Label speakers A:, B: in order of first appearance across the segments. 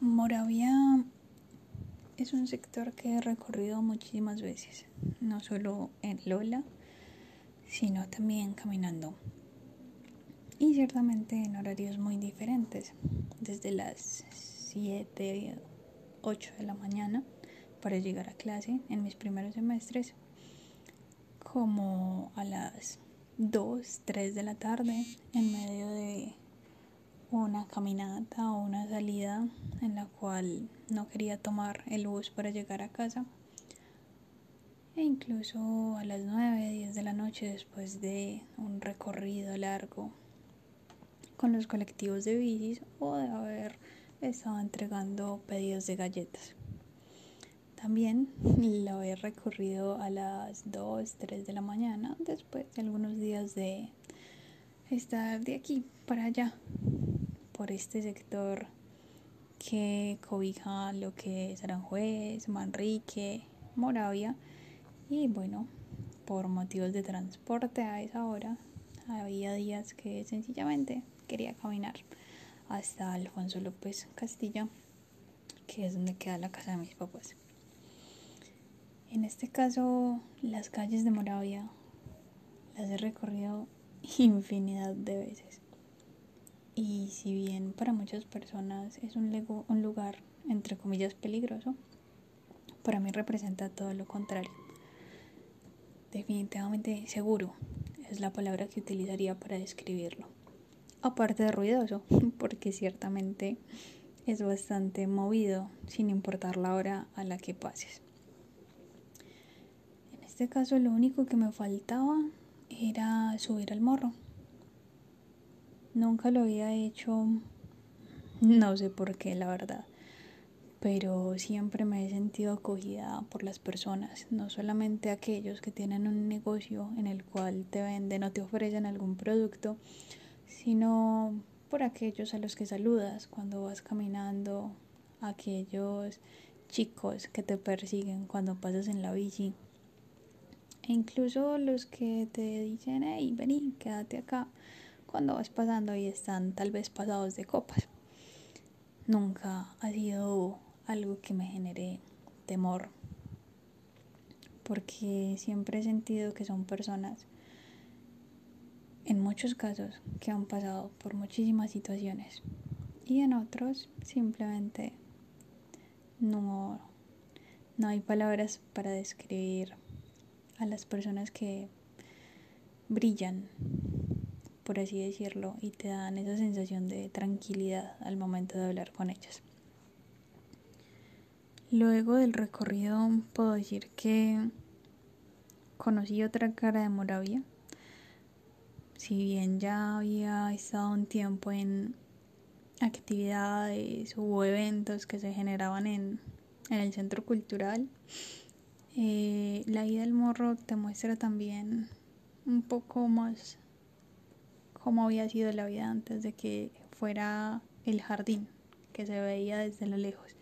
A: Moravia es un sector que he recorrido muchísimas veces, no solo en Lola, sino también caminando. Y ciertamente en horarios muy diferentes, desde las 7, 8 de la mañana para llegar a clase en mis primeros semestres, como a las 2, 3 de la tarde en medio de una caminata o una salida en la cual no quería tomar el bus para llegar a casa. E incluso a las 9, 10 de la noche después de un recorrido largo con los colectivos de bicis o de haber estado entregando pedidos de galletas. También lo he recorrido a las 2, 3 de la mañana después de algunos días de estar de aquí para allá por este sector que cobija lo que es Aranjuez, Manrique, Moravia y bueno, por motivos de transporte a esa hora había días que sencillamente quería caminar hasta Alfonso López Castillo, que es donde queda la casa de mis papás. En este caso, las calles de Moravia las he recorrido infinidad de veces. Y si bien para muchas personas es un, un lugar, entre comillas, peligroso, para mí representa todo lo contrario. Definitivamente seguro es la palabra que utilizaría para describirlo. Aparte de ruidoso, porque ciertamente es bastante movido sin importar la hora a la que pases. En este caso lo único que me faltaba era subir al morro. Nunca lo había hecho, no sé por qué, la verdad. Pero siempre me he sentido acogida por las personas, no solamente aquellos que tienen un negocio en el cual te venden o te ofrecen algún producto, sino por aquellos a los que saludas cuando vas caminando, aquellos chicos que te persiguen cuando pasas en la bici, e incluso los que te dicen, hey, vení, quédate acá cuando vas pasando y están tal vez pasados de copas. Nunca ha sido algo que me genere temor, porque siempre he sentido que son personas, en muchos casos, que han pasado por muchísimas situaciones y en otros simplemente no, no hay palabras para describir a las personas que brillan por así decirlo, y te dan esa sensación de tranquilidad al momento de hablar con ellas. Luego del recorrido puedo decir que conocí otra cara de Moravia. Si bien ya había estado un tiempo en actividades o eventos que se generaban en, en el centro cultural, eh, la ida del morro te muestra también un poco más cómo había sido la vida antes de que fuera el jardín que se veía desde lo lejos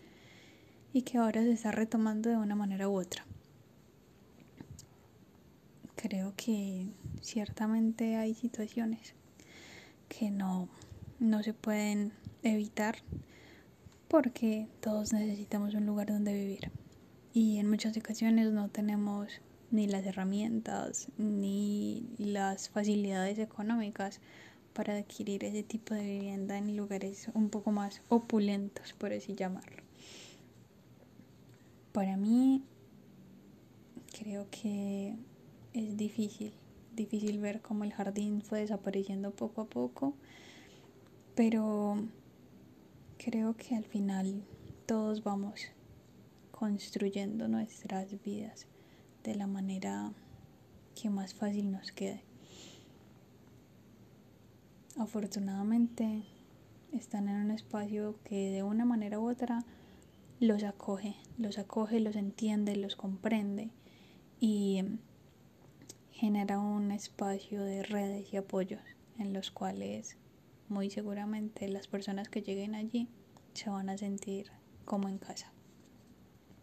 A: y que ahora se está retomando de una manera u otra. Creo que ciertamente hay situaciones que no, no se pueden evitar porque todos necesitamos un lugar donde vivir y en muchas ocasiones no tenemos ni las herramientas ni las facilidades económicas para adquirir ese tipo de vivienda en lugares un poco más opulentos, por así llamarlo. Para mí creo que es difícil, difícil ver cómo el jardín fue desapareciendo poco a poco, pero creo que al final todos vamos construyendo nuestras vidas de la manera que más fácil nos quede. Afortunadamente están en un espacio que de una manera u otra los acoge, los acoge, los entiende, los comprende y genera un espacio de redes y apoyos en los cuales muy seguramente las personas que lleguen allí se van a sentir como en casa.